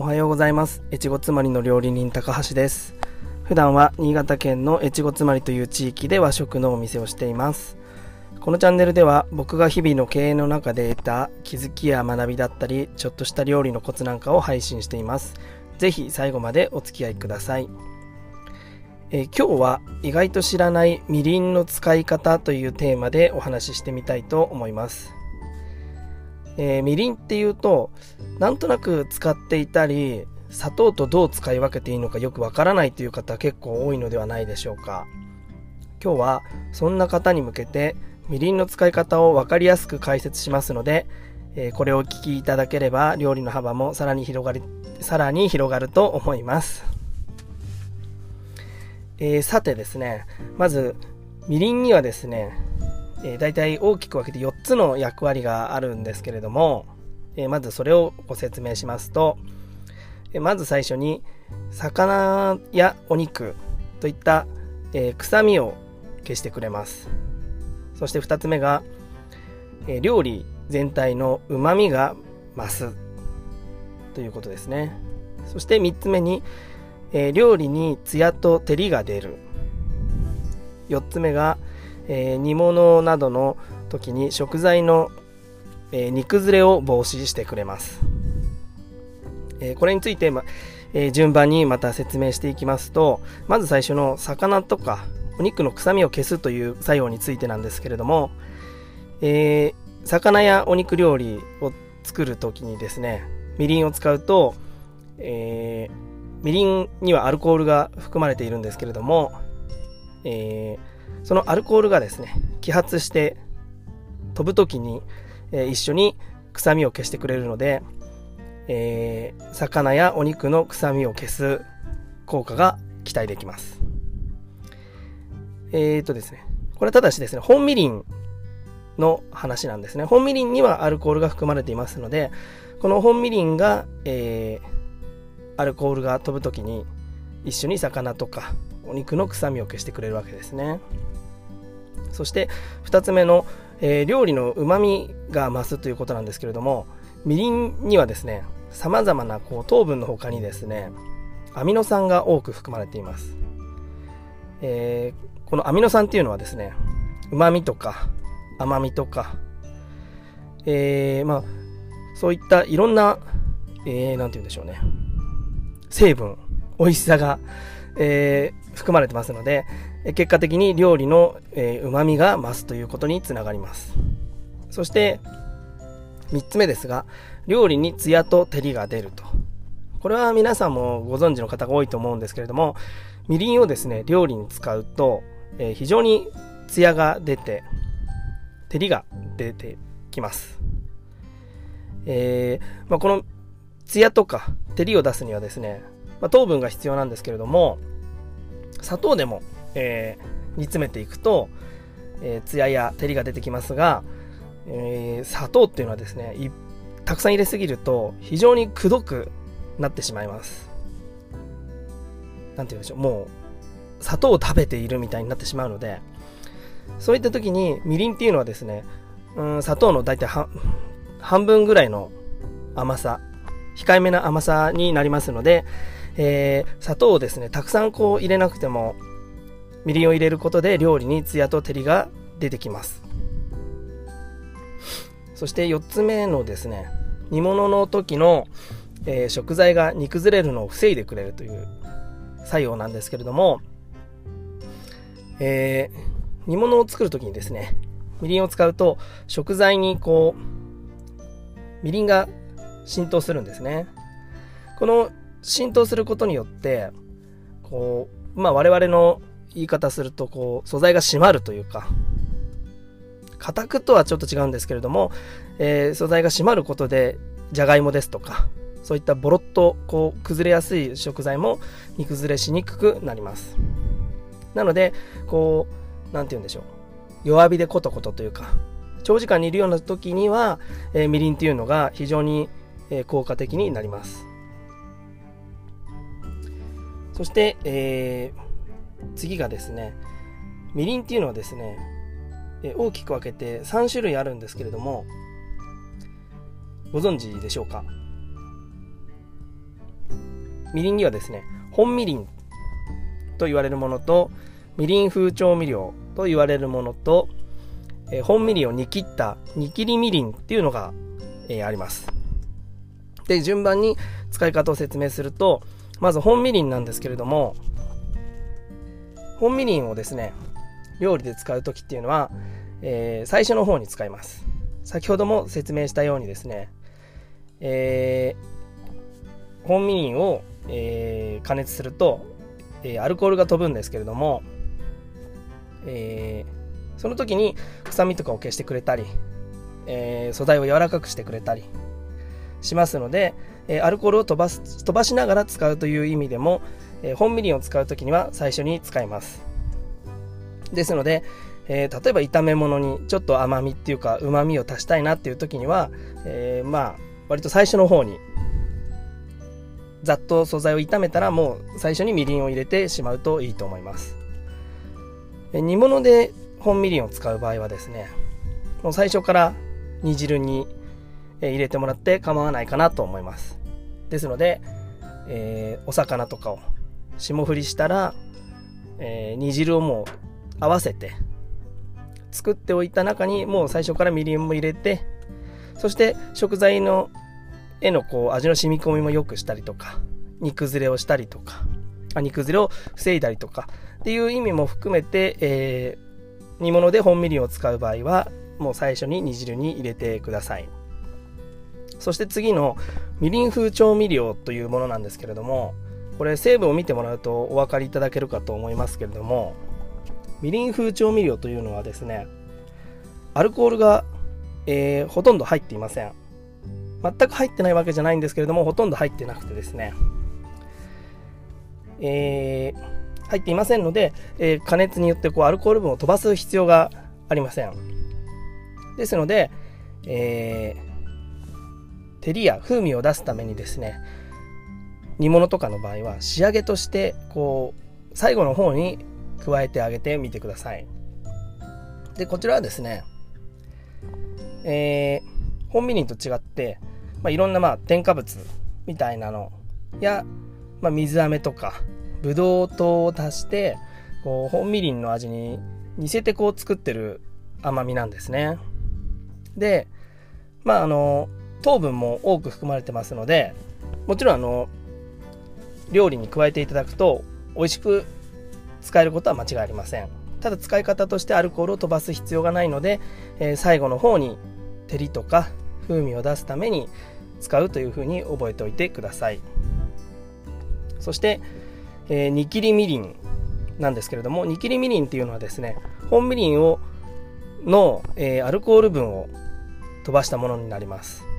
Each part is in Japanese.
おはようございます。越後妻りの料理人高橋です。普段は新潟県の越後妻りという地域で和食のお店をしています。このチャンネルでは僕が日々の経営の中で得た気づきや学びだったりちょっとした料理のコツなんかを配信しています。ぜひ最後までお付き合いください。え今日は意外と知らないみりんの使い方というテーマでお話ししてみたいと思います。えー、みりんっていうとなんとなく使っていたり砂糖とどう使い分けていいのかよくわからないという方結構多いのではないでしょうか。今日はそんな方に向けてみりんの使い方を分かりやすく解説しますので、えー、これをお聞きいただければ料理の幅もさらに広がりさらに広がると思います、えー、さてですねまずみりんにはですねえー、大体大きく分けて4つの役割があるんですけれども、えー、まずそれをご説明しますと、えー、まず最初に魚やお肉といった、え臭みを消してくれます。そして2つ目が、え料理全体のうまみが増すということですね。そして3つ目に、え料理にツヤと照りが出る。4つ目が、えー、煮物などの時に食材の、えー、煮崩れを防止してくれます、えー、これについて、まえ順番にまた説明していきますとまず最初の魚とかお肉の臭みを消すという作用についてなんですけれども、え魚やお肉料理を作る時にですねみりんを使うと、えみりんにはアルコールが含まれているんですけれども、えーそのアルコールがですね、揮発して飛ぶ時に、えー、一緒に臭みを消してくれるので、えー、魚やお肉の臭みを消す効果が期待できます。えーとですね、これはただしですね、本みりんの話なんですね。本みりんにはアルコールが含まれていますので、この本みりんが、えー、アルコールが飛ぶ時に一緒に魚とかお肉の臭みを消してくれるわけですね。そして2つ目の、えー、料理のうまみが増すということなんですけれどもみりんにはですねさまざまなこう糖分の他にですねアミノ酸が多く含まれています、えー、このアミノ酸っていうのはですねうまみとか甘みとか、えー、まあそういったいろんな何、えー、て言うんでしょうね成分美味しさが、えー、含まれてますので、結果的に料理のうまみが増すということにつながります。そして3つ目ですが料理にツヤと照りが出ると。これは皆さんもご存知の方が多いと思うんですけれどもみりんをですね料理に使うと、え、非常にツヤが出て照りが出てきます、えーまあ、このツヤとか照りを出すにはですね、まあ、糖分が必要なんですけれども砂糖でもえー、煮詰めていくと、えー、艶や照りが出てきますが、えー、砂糖っていうのはですねたくさん入れすぎると非常にくどくなってしまいます。何て言うんでしょうもう砂糖を食べているみたいになってしまうのでそういった時にみりんっていうのはですねうん砂糖の大体半分ぐらいの甘さ控えめな甘さになりますので、えー、砂糖をですねたくさんこう入れなくてもみりんを入れることで料理にツヤと照りが出てきます。そして4つ目のですね煮物の時の、えー、食材が煮崩れるのを防いでくれるという作用なんですけれども、えー、煮物を作る時にですねみりんを使うと食材にこうみりんが浸透するんですね。この浸透することによってこうまあ我々の言い方するとこう素材が締まるというか硬くとはちょっと違うんですけれども、えー、素材が締まることでじゃがいもですとかそういったボロッとこう崩れやすい食材も煮崩れしにくくなります。なのでこう何て言うんでしょう。弱火でコトコトというか長時間煮るような時には、えー、みりんっていうのが非常に、えー、効果的になります。そして、えー次がですねみりんっていうのはですね大きく分けて3種類あるんですけれどもご存知でしょうか？みりんにはですね、本みりんと言われるものと、みりん風調味料と言われるものと、え、本みりんを煮切った煮切りみりんっていうのが、えー、あります。で、順番に使い方を説明すると、まず本みりんなんですけれども、本みりんをですね、料理で使う時っていうのは、えー、最初の方に使います。先ほども説明したようにですね、えー、本みりんを、えー、加熱すると、え、アルコールが飛ぶんですけれども、え、その時に臭みとかを消してくれたり、え、素材を柔らかくしてくれたりしますので、えー、アルコールを飛ばす飛ばしながら使うという意味でも、えー、本みりんを使う時には最初に使います。ですので、えー、例えば炒め物にちょっと甘みっていうかうまみを足したいなっていう時には、えー、まあ割と最初の方にざっと素材を炒めたらもう最初にみりんを入れてしまうといいと思います。煮物で本みりんを使う場合はですねもう最初から煮汁に入れてもらって構わないかなと思います。ですので、えー、お魚とかを霜降りしたら、えー、煮汁をもう合わせて作っておいた中にもう最初からみりんも入れてそして食材のへのこう味の染み込みも良くしたりとか煮崩れをしたりとかあ煮崩れを防いだりとかっていう意味も含めて、えー、煮物で本みりんを使う場合はもう最初に煮汁に入れてください。そして次のみりん風調味料というものなんですけれどもこれ成分を見てもらうとお分かりいただけるかと思いますけれどもみりん風調味料というのはですねアルコールが、えー、ほとんど入っていません。全く入ってないわけじゃないんですけれどもほとんど入ってなくてですねえー、入っていませんので、えー、加熱によってこうアルコール分を飛ばす必要がありません。ですので、えー、照りや風味を出すためにですね煮物とかの場合は仕上げとしてこう最後の方に加えてあげてみてください。で、こちらはですね、えー、本みりんと違って、まあ、いろんなまあ添加物みたいなのや、まあ、水飴とかブドウ糖を足してこう本みりんの味に似せてこう作ってる甘みなんですね。で、まああの糖分も多く含まれてますのでもちろんあの料理に加えていただくと美味しく使えることは間違いありません。ただ使い方としてアルコールを飛ばす必要がないので、えー、最後の方に照りとか風味を出すために使うというふうに覚えておいてください。そして、えー、煮切りみりんなんですけれども煮切りみりんっていうのはですね本みりんをの、えー、アルコール分を飛ばしたものになります。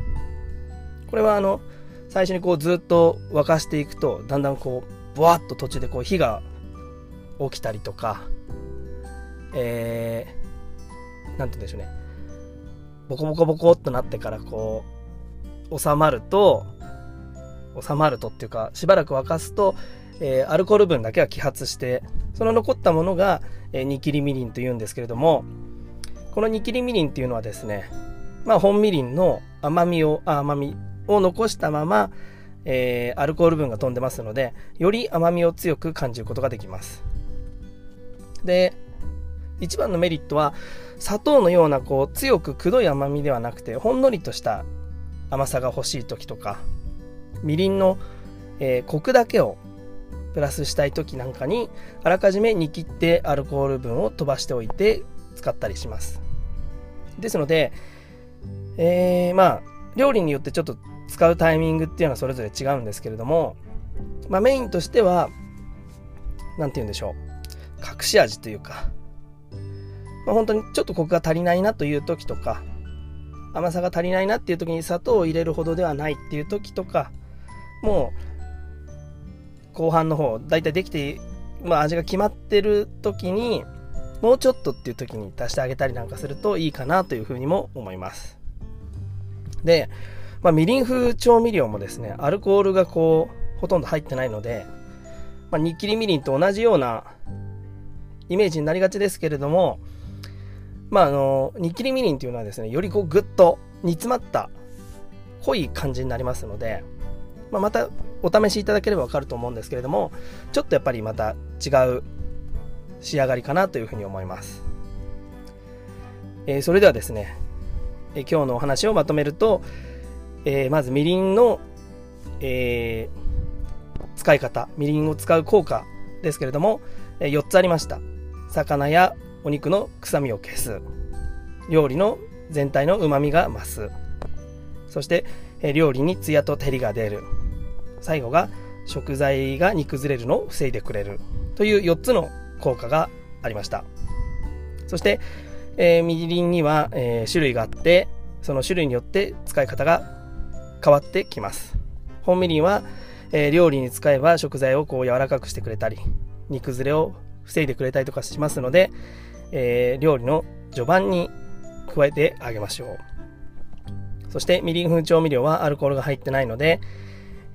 これはあの最初にこうずっと沸かしていくとだんだんこうブワッと途中でこう火が起きたりとか、えー、なんて言うんでしょうね、ボコボコボコっとなってからこう、収まると、収まるとっていうか、しばらく沸かすと、えー、アルコール分だけが揮発して、その残ったものが、えー、煮切りみりんというんですけれども、この煮切りみりんっていうのはですね、まあ本みりんの甘みをあ、甘みを残したまま、えー、アルコール分が飛んでますので、より甘みを強く感じることができます。で、一番のメリットは、砂糖のようなこう強くくどい甘みではなくて、ほんのりとした甘さが欲しい時とか、みりんの、えー、コクだけをプラスしたい時なんかに、あらかじめ煮切ってアルコール分を飛ばしておいて使ったりします。ですので、えー、まあ、料理によってちょっと使うタイミングっていうのはそれぞれ違うんですけれども、まあ、メインとしては、何て言うんでしょう。隠し味というか、まあ、本当にちょっとコクが足りないなという時とか、甘さが足りないなっていう時に砂糖を入れるほどではないっていう時とか、もう、後半の方、だいたいできて、まあ味が決まってる時に、もうちょっとっていう時に足してあげたりなんかするといいかなというふうにも思います。で、まあ、みりん風調味料もですね、アルコールがこう、ほとんど入ってないので、まあ、煮切りみりんと同じようなイメージになりがちですけれども、まあ、あの、煮切りみりんっていうのはですね、よりこうぐっと煮詰まった濃い感じになりますので、まあ、またお試しいただければわかると思うんですけれどもちょっとやっぱりまた違う仕上がりかなというふうに思います、えー、それではですね、えー、今日のお話をまとめると、えー、まずみりんの、え使い方。みりんを使う効果ですけれども、え4つありました。魚やお肉の臭みを消す。料理の全体のうまみが増す。そして、え料理にツヤと照りが出る。最後が食材が煮崩れるのを防いでくれる。という4つの効果がありました。そして、えー、みりんには、えー、種類があってその種類によって使い方が変わってきます。本みりんは、えー、料理に使えば食材をこう柔らかくしてくれたり煮崩れを防いでくれたりとかしますので、え料理の序盤に加えてあげましょう。そしてみりん風調味料はアルコールが入ってないので、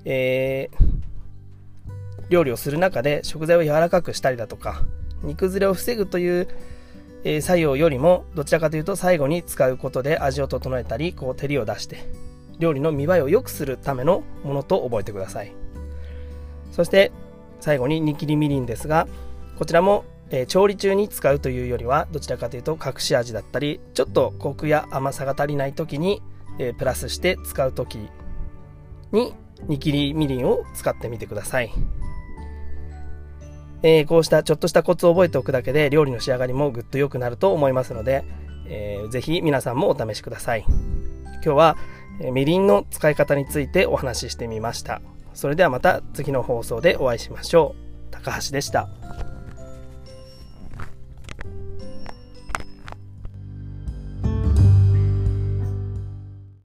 えー、料理をする中で食材を柔らかくしたりだとか煮崩れを防ぐという、え、作用よりもどちらかというと最後に使うことで味を整えたりこう照りを出して料理の見栄えを良くするためのものと覚えてくださいそして最後に煮切りみりんですがこちらも、えー、調理中に使うというよりはどちらかというと隠し味だったりちょっとコクや甘さが足りない時に、えー、プラスして使う時に煮切りみりんを使ってみてください。えー、こうしたちょっとしたコツを覚えておくだけで料理の仕上がりもぐっと良くなると思いますので、えー、ぜひ皆さんもお試しください。今日は、みりんの使い方についてお話ししてみました。それではまた次の放送でお会いしましょう。高橋でした。